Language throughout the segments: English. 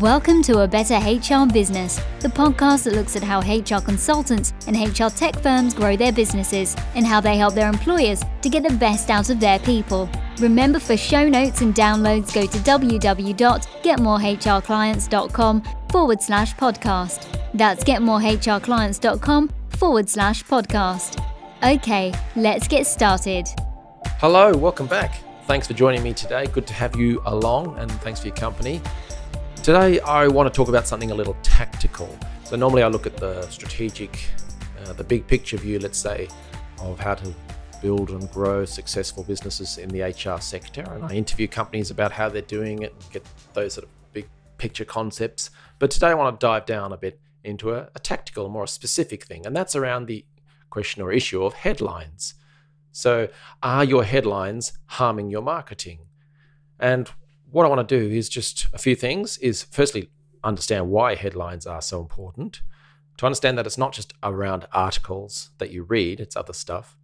Welcome to A Better HR Business, the podcast that looks at how HR consultants and HR tech firms grow their businesses and how they help their employers to get the best out of their people. Remember, for show notes and downloads, go to www.getmorehrclients.com forward slash podcast. That's getmorehrclients.com forward slash podcast. Okay, let's get started. Hello, welcome back. Thanks for joining me today. Good to have you along and thanks for your company. Today, I want to talk about something a little tactical. So, normally I look at the strategic, uh, the big picture view, let's say, of how to build and grow successful businesses in the HR sector. And I interview companies about how they're doing it get those sort of big picture concepts. But today, I want to dive down a bit into a, a tactical, more specific thing, and that's around the question or issue of headlines. So, are your headlines harming your marketing? And what I want to do is just a few things is firstly understand why headlines are so important. To understand that it's not just around articles that you read, it's other stuff.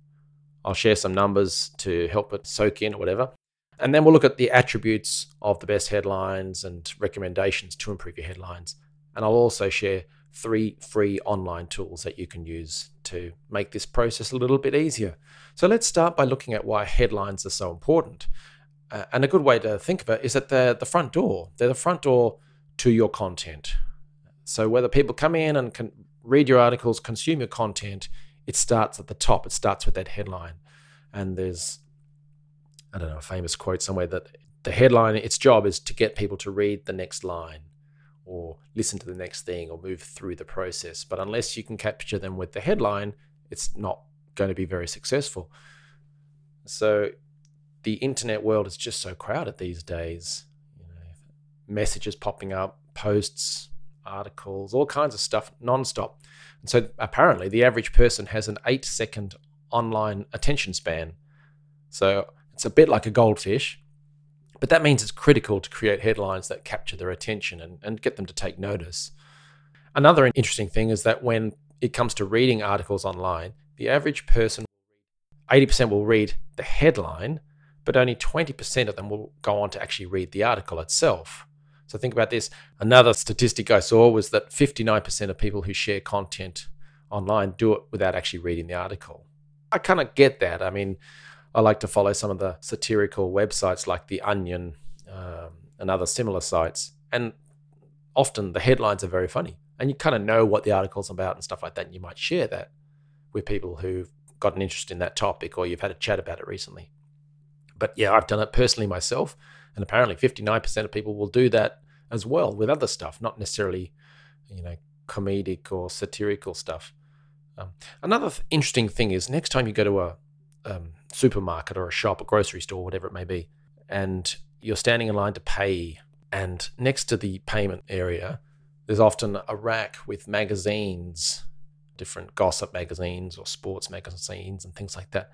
I'll share some numbers to help it soak in or whatever. And then we'll look at the attributes of the best headlines and recommendations to improve your headlines. And I'll also share three free online tools that you can use to make this process a little bit easier. So let's start by looking at why headlines are so important. Uh, and a good way to think of it is that they're the front door. They're the front door to your content. So whether people come in and can read your articles, consume your content, it starts at the top. It starts with that headline. And there's, I don't know, a famous quote somewhere that the headline, its job is to get people to read the next line or listen to the next thing or move through the process. But unless you can capture them with the headline, it's not going to be very successful. So the internet world is just so crowded these days. You know, messages popping up, posts, articles, all kinds of stuff nonstop. And so apparently the average person has an eight second online attention span. So it's a bit like a goldfish. But that means it's critical to create headlines that capture their attention and, and get them to take notice. Another interesting thing is that when it comes to reading articles online, the average person, 80% will read the headline, but only 20% of them will go on to actually read the article itself. So think about this. Another statistic I saw was that 59% of people who share content online do it without actually reading the article. I kind of get that. I mean, I like to follow some of the satirical websites like The Onion um, and other similar sites. And often the headlines are very funny. And you kind of know what the article's about and stuff like that. And you might share that with people who've got an interest in that topic or you've had a chat about it recently. But yeah, I've done it personally myself. And apparently 59% of people will do that as well with other stuff, not necessarily, you know, comedic or satirical stuff. Um, another th- interesting thing is next time you go to a um, supermarket or a shop, a grocery store, whatever it may be, and you're standing in line to pay, and next to the payment area, there's often a rack with magazines, different gossip magazines or sports magazines and things like that.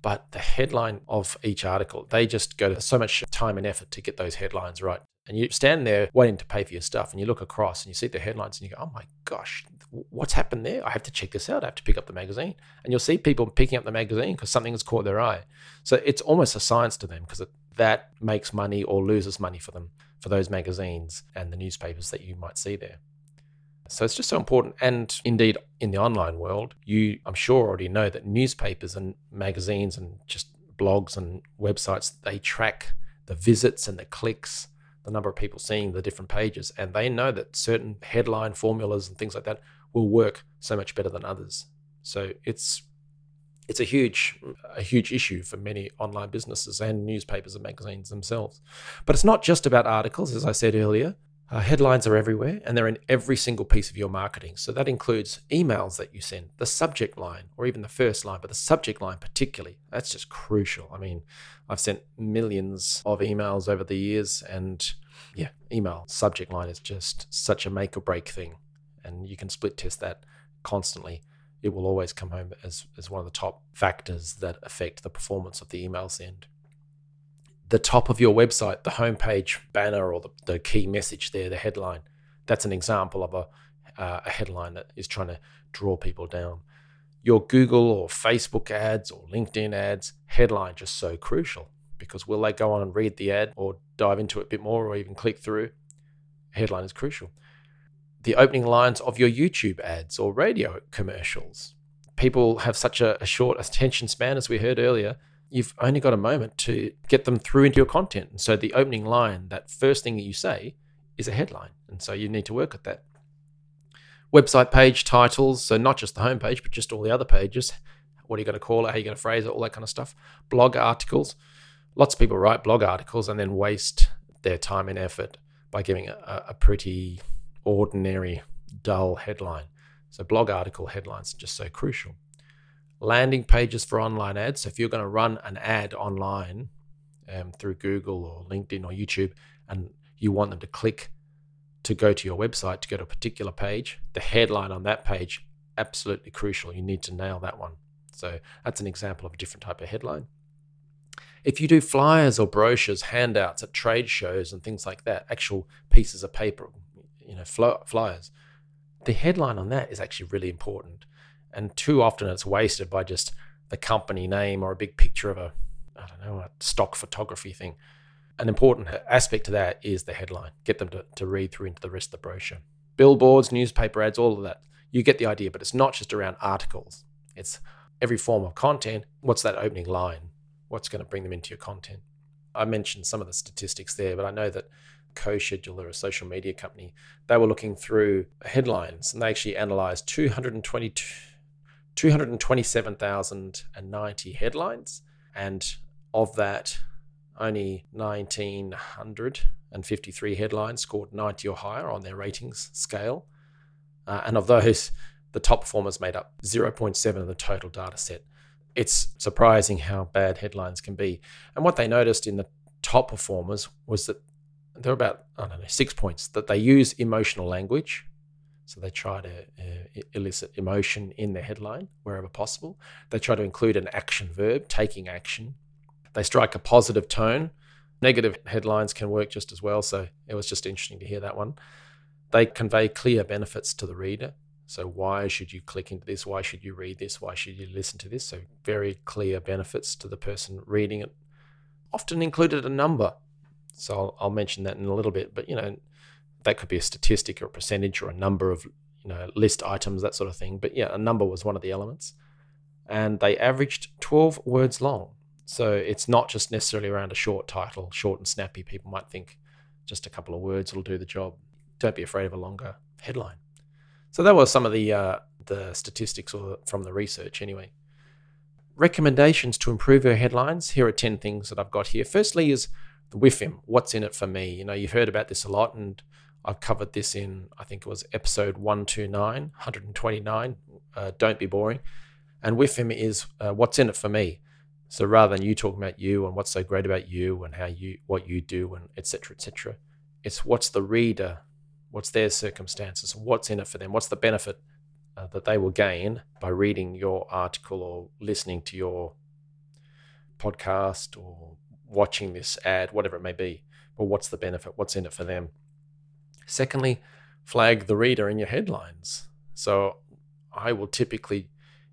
But the headline of each article, they just go to so much time and effort to get those headlines right. And you stand there waiting to pay for your stuff, and you look across and you see the headlines, and you go, "Oh my gosh, what's happened there? I have to check this out. I have to pick up the magazine." And you'll see people picking up the magazine because something has caught their eye. So it's almost a science to them because that makes money or loses money for them for those magazines and the newspapers that you might see there. So it's just so important. And indeed, in the online world, you, I'm sure, already know that newspapers and magazines and just blogs and websites, they track the visits and the clicks, the number of people seeing the different pages. And they know that certain headline formulas and things like that will work so much better than others. So it's it's a huge a huge issue for many online businesses and newspapers and magazines themselves. But it's not just about articles, as I said earlier. Uh, headlines are everywhere and they're in every single piece of your marketing. So that includes emails that you send, the subject line, or even the first line, but the subject line particularly. That's just crucial. I mean, I've sent millions of emails over the years, and yeah, email subject line is just such a make or break thing. And you can split test that constantly. It will always come home as, as one of the top factors that affect the performance of the email send the top of your website, the homepage banner or the, the key message there, the headline. That's an example of a, uh, a headline that is trying to draw people down. Your Google or Facebook ads or LinkedIn ads, headline just so crucial because will they go on and read the ad or dive into it a bit more or even click through? headline is crucial. The opening lines of your YouTube ads or radio commercials. People have such a, a short attention span, as we heard earlier. You've only got a moment to get them through into your content. And so the opening line, that first thing that you say, is a headline. And so you need to work at that. Website page titles, so not just the homepage, but just all the other pages. What are you going to call it? How are you going to phrase it? All that kind of stuff. Blog articles. Lots of people write blog articles and then waste their time and effort by giving a, a pretty ordinary, dull headline. So, blog article headlines are just so crucial. Landing pages for online ads. So, if you're going to run an ad online um, through Google or LinkedIn or YouTube, and you want them to click to go to your website to go to a particular page, the headline on that page absolutely crucial. You need to nail that one. So that's an example of a different type of headline. If you do flyers or brochures, handouts at trade shows and things like that, actual pieces of paper, you know, flyers, the headline on that is actually really important. And too often it's wasted by just the company name or a big picture of a, I don't know, a stock photography thing. An important aspect to that is the headline. Get them to, to read through into the rest of the brochure. Billboards, newspaper ads, all of that. You get the idea, but it's not just around articles. It's every form of content. What's that opening line? What's going to bring them into your content? I mentioned some of the statistics there, but I know that CoScheduler, a social media company, they were looking through headlines and they actually analyzed 227,090 headlines. And of that, only 1,953 headlines scored 90 or higher on their ratings scale. Uh, and of those, the top performers made up 0.7 of the total data set. It's surprising how bad headlines can be. And what they noticed in the top performers was that there were about, I don't know, six points that they use emotional language. So they try to uh, elicit emotion in the headline wherever possible. They try to include an action verb, taking action. They strike a positive tone. Negative headlines can work just as well. So it was just interesting to hear that one. They convey clear benefits to the reader. So, why should you click into this? Why should you read this? Why should you listen to this? So, very clear benefits to the person reading it. Often included a number. So, I'll, I'll mention that in a little bit. But, you know, that could be a statistic or a percentage or a number of, you know, list items, that sort of thing. But yeah, a number was one of the elements. And they averaged 12 words long. So, it's not just necessarily around a short title, short and snappy. People might think just a couple of words will do the job. Don't be afraid of a longer headline. So that was some of the uh, the statistics or from the research anyway. Recommendations to improve your headlines. Here are 10 things that I've got here. Firstly is the WIFM. What's in it for me? You know, you've heard about this a lot and I've covered this in, I think it was episode 129, 129, uh, Don't Be Boring. And WIFM is uh, what's in it for me. So rather than you talking about you and what's so great about you and how you, what you do and etc. etc. it's what's the reader what's their circumstances, what's in it for them, what's the benefit uh, that they will gain by reading your article or listening to your podcast or watching this ad, whatever it may be. But what's the benefit? What's in it for them? Secondly, flag the reader in your headlines. So I will typically,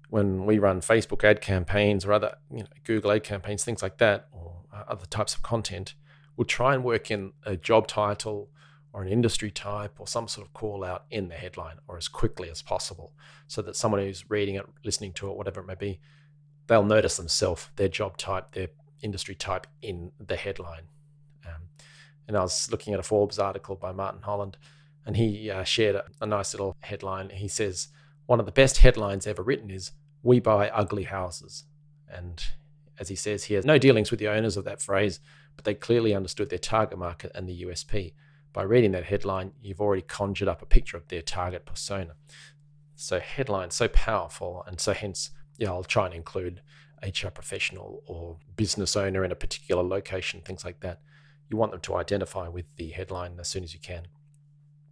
when we run Facebook ad campaigns or other you know, Google ad campaigns, things like that, or uh, other types of content, we'll try and work in a job title or an industry type or some sort of call out in the headline or as quickly as possible so that someone who's reading it, listening to it, whatever it may be, they'll notice themselves, their job type, their industry type in the headline. And I was looking at a Forbes article by Martin Holland, and he uh, shared a, a nice little headline. He says, One of the best headlines ever written is, We buy ugly houses. And as he says, he has no dealings with the owners of that phrase, but they clearly understood their target market and the USP by reading that headline, you've already conjured up a picture of their target persona. So headlines so powerful, and so hence, yeah, I'll try and include HR professional or business owner in a particular location, things like that. You want them to identify with the headline as soon as you can.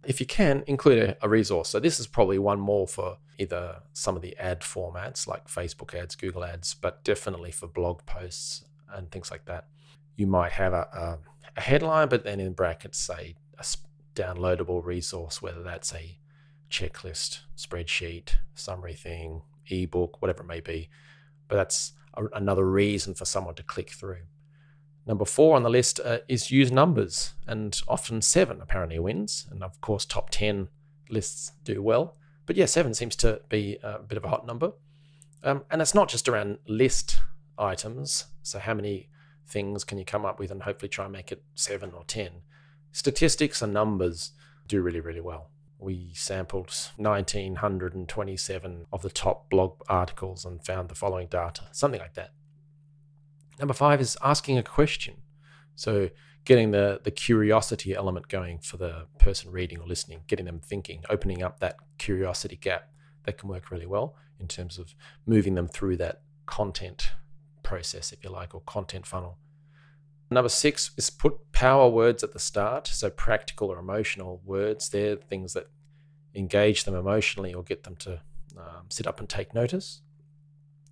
If you can, include a, a resource. So this is probably one more for either some of the ad formats like Facebook ads, Google ads, but definitely for blog posts and things like that. You might have a, a, headline, but then in brackets say a downloadable resource, whether that's a checklist, spreadsheet, summary thing, ebook, whatever it may be. But that's a, another reason for someone to click through. Number four on the list uh, is use numbers, and often seven apparently wins. And of course, top 10 lists do well. But yeah, seven seems to be a bit of a hot number. Um, and it's not just around list items. So, how many things can you come up with and hopefully try and make it seven or 10? Statistics and numbers do really, really well. We sampled 1927 of the top blog articles and found the following data, something like that. Number five is asking a question. So, getting the, the curiosity element going for the person reading or listening, getting them thinking, opening up that curiosity gap, that can work really well in terms of moving them through that content process, if you like, or content funnel. Number six is put power words at the start. So, practical or emotional words, they're things that engage them emotionally or get them to um, sit up and take notice.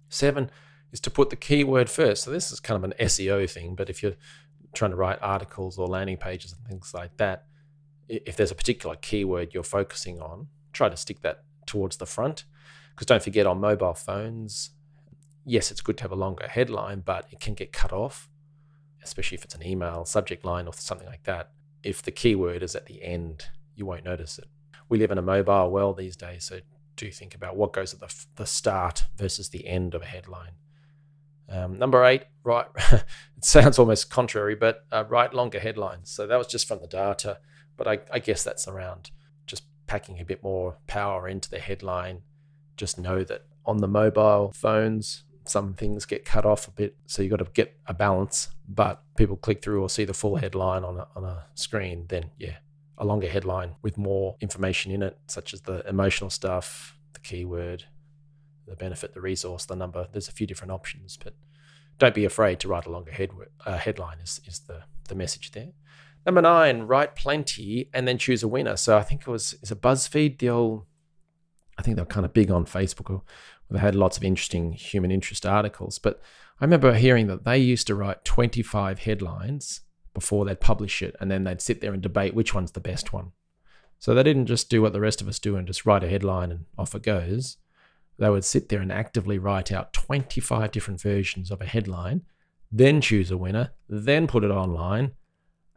Seven is to put the keyword first. So, this is kind of an SEO thing, but if you're trying to write articles or landing pages and things like that, if there's a particular keyword you're focusing on, try to stick that towards the front. Because don't forget, on mobile phones, yes, it's good to have a longer headline, but it can get cut off, especially if it's an email subject line or something like that. If the keyword is at the end, you won't notice it. We live in a mobile world these days, so do think about what goes at the, the start versus the end of a headline. Um, number eight, right. it sounds almost contrary, but uh, write longer headlines. So that was just from the data, but I, I guess that's around just packing a bit more power into the headline. Just know that on the mobile phones, some things get cut off a bit, so you've got to get a balance. But people click through or see the full headline on a, on a screen, then yeah, a longer headline with more information in it, such as the emotional stuff, the keyword, the benefit, the resource, the number. There's a few different options, but don't be afraid to write a longer head, uh, headline is, is the, the message there. Number nine, write plenty and then choose a winner. So I think it was is a BuzzFeed, the old I think they were kind of big on Facebook. Where they had lots of interesting human interest articles. But I remember hearing that they used to write 25 headlines before they'd publish it, and then they'd sit there and debate which one's the best one. So they didn't just do what the rest of us do and just write a headline and off it goes they would sit there and actively write out 25 different versions of a headline, then choose a winner, then put it online,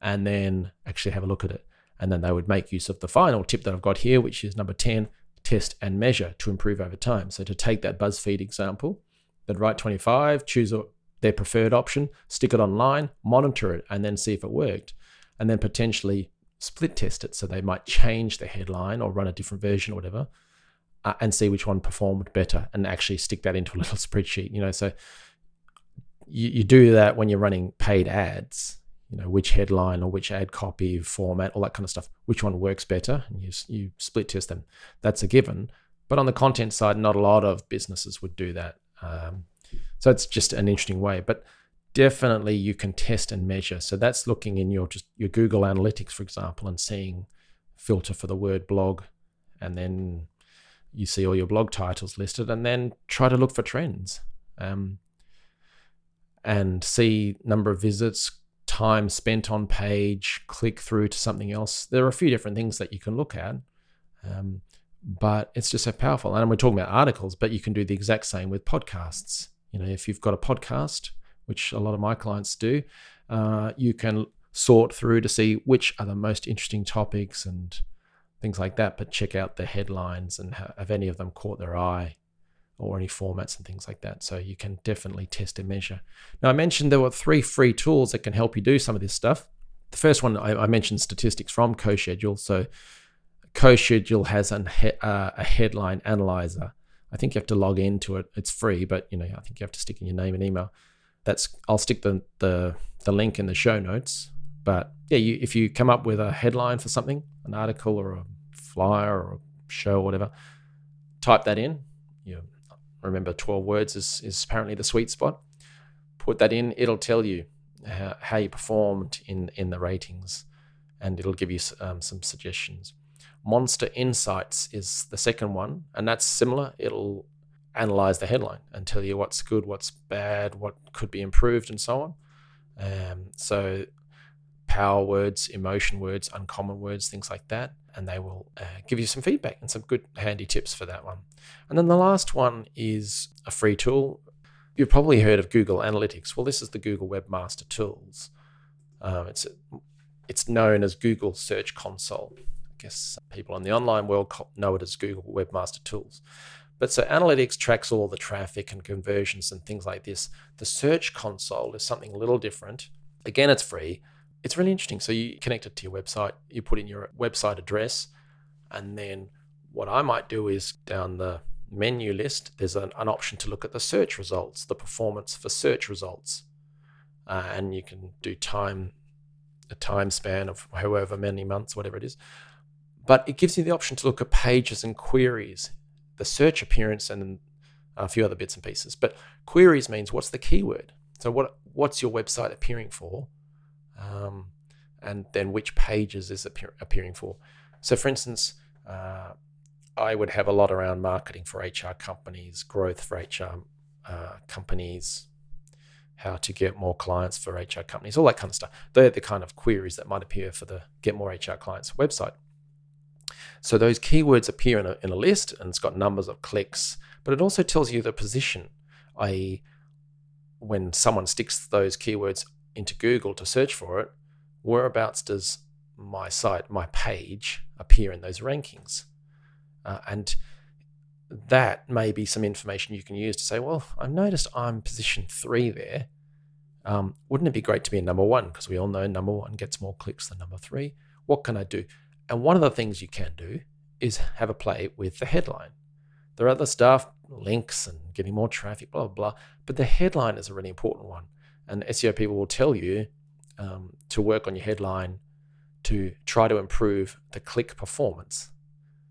and then actually have a look at it. And then they would make use of the final tip that I've got here, which is number 10 test and measure to improve over time. So to take that BuzzFeed example, they'd write 25, choose a, their preferred option, stick it online, monitor it, and then see if it worked. And then potentially split test it. So they might change the headline or run a different version or whatever uh, and see which one performed better and actually stick that into a little spreadsheet you know? So you, you do that when you're running paid ads you know which headline or which ad copy format all that kind of stuff which one works better and you, you split test them. That's a given. But on the content side not a lot of businesses would do that. Um, so it's just an interesting way but definitely you can test and measure. So that's looking in your just your google analytics for example and seeing filter for the word blog and then you see all your blog titles listed, and then try to look for trends um, and see number of visits, time spent on page, click through to something else. There are a few different things that you can look at. Um, but it's just so powerful. And we're talking about articles, but you can do the exact same with podcasts. You know, if you've got a podcast, which a lot of my clients do, uh, you can sort through to see which are the most interesting topics and things like that. But check out the headlines and have any of them caught their eye or any formats and things like that. So you can definitely test and measure. Now, I mentioned there were three free tools that can help you do some of this stuff. The first one, I, I mentioned statistics from CoSchedule. So CoSchedule has an uh, a headline analyzer. I think you have to log into it. It's free, but you know I think you have to stick in your name and email. That's I'll stick the the, the link in the show notes. But yeah, you, if you come up with a headline for something, an article or a flyer or show or whatever, type that in. You remember 12 words is, is apparently the sweet spot. Put that in, it'll tell you how, how you performed in, in the ratings and it'll give you um, some suggestions. Monster Insights is the second one, and that's similar. It'll analyze the headline and tell you what's good, what's bad, what could be improved, and so on. Um, so power words, emotion words, uncommon words, things like that. And they will uh, give you some feedback and some good handy tips for that one. And then the last one is a free tool. You've probably heard of Google Analytics. Well, this is the Google Webmaster Tools. Um, it's it's known as Google Search Console. I guess people in the online world know it as Google Webmaster Tools. But so analytics tracks all the traffic and conversions and things like this. The Search Console is something a little different. Again, it's free. It's really interesting. So you connect it to your website, you put in your website address, and then what I might do is down the menu list, there's an, an option to look at the search results, the performance for search results. Uh, and you can do time, a time span of however many months, whatever it is. But it gives you the option to look at pages and queries, the search appearance, and a few other bits and pieces. But queries means what's the keyword? So what what's your website appearing for? Um, and then which pages is appear, appearing for? So, for instance, uh, I would have a lot around marketing for HR companies, growth for HR uh, companies, how to get more clients for HR companies, all that kind of stuff. They're the kind of queries that might appear for the Get More HR Clients website. So those keywords appear in a, in a list and it's got numbers of clicks, but it also tells you the position, i.e., when someone sticks those keywords into Google to search for it, whereabouts does my site, my page appear in those rankings? Uh, and that may be some information you can use to say, well, I've noticed I'm position three there. Um, wouldn't it be great to be a number one? Because we all know number one gets more clicks than number three. What can I do? And one of the things you can do is have a play with the headline. There are other stuff, links and getting more traffic, blah, blah, blah. But the headline is a really important one. And SEO people will tell you um, to work on your headline to try to improve the click performance.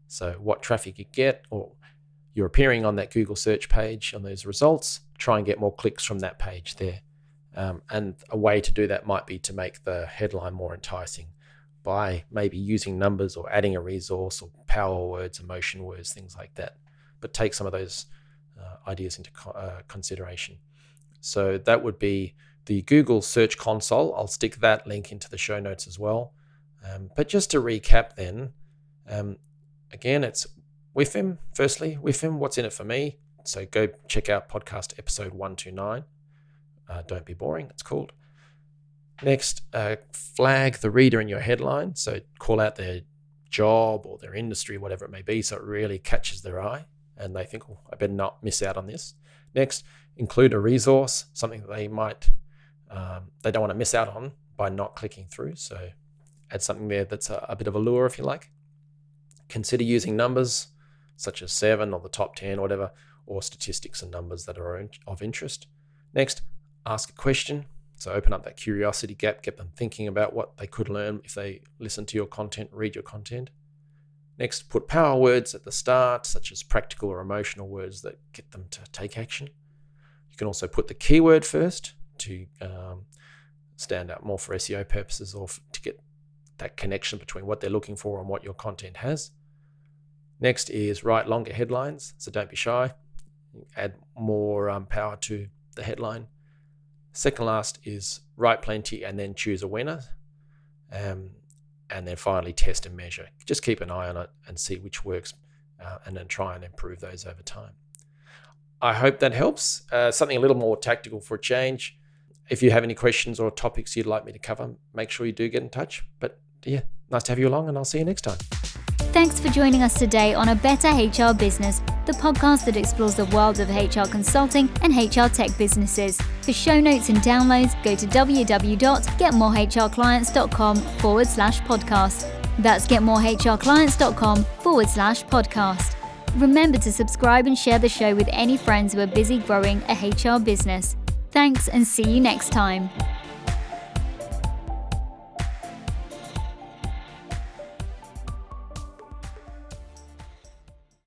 So, what traffic you get, or you're appearing on that Google search page on those results, try and get more clicks from that page there. Um, and a way to do that might be to make the headline more enticing by maybe using numbers or adding a resource or power words, emotion words, things like that. But take some of those uh, ideas into co- uh, consideration. So that would be the Google Search Console. I'll stick that link into the show notes as well. Um, but just to recap, then, um, Again, it's WIFM, firstly, WIFM, what's in it for me? So go check out podcast episode 129. Uh, Don't be boring, it's called. Next, uh, flag the reader in your headline. So call out their job or their industry, whatever it may be, so it really catches their eye and they think, oh, I better not miss out on this. Next, include a resource, something that they might, um, they don't want to miss out on by not clicking through. So add something there that's a, a bit of a lure, if you like. Consider using numbers such as seven or the top 10 or whatever, or statistics and numbers that are of interest. Next, ask a question. So open up that curiosity gap, get them thinking about what they could learn if they listen to your content, read your content. Next, put power words at the start, such as practical or emotional words that get them to take action. You can also put the keyword first to um, stand out more for SEO purposes or to get that connection between what they're looking for and what your content has. Next is write longer headlines, so don't be shy. Add more um, power to the headline. Second last is write plenty and then choose a winner. Um, and then finally test and measure. Just keep an eye on it and see which works uh, and then try and improve those over time. I hope that helps. Uh, something a little more tactical for a change. If you have any questions or topics you'd like me to cover, make sure you do get in touch. But yeah, nice to have you along, and I'll see you next time. Thanks for joining us today on A Better HR Business, the podcast that explores the world of HR consulting and HR tech businesses. For show notes and downloads, go to www.getmorehrclients.com forward slash podcast. That's getmorehrclients.com forward slash podcast. Remember to subscribe and share the show with any friends who are busy growing a HR business. Thanks and see you next time.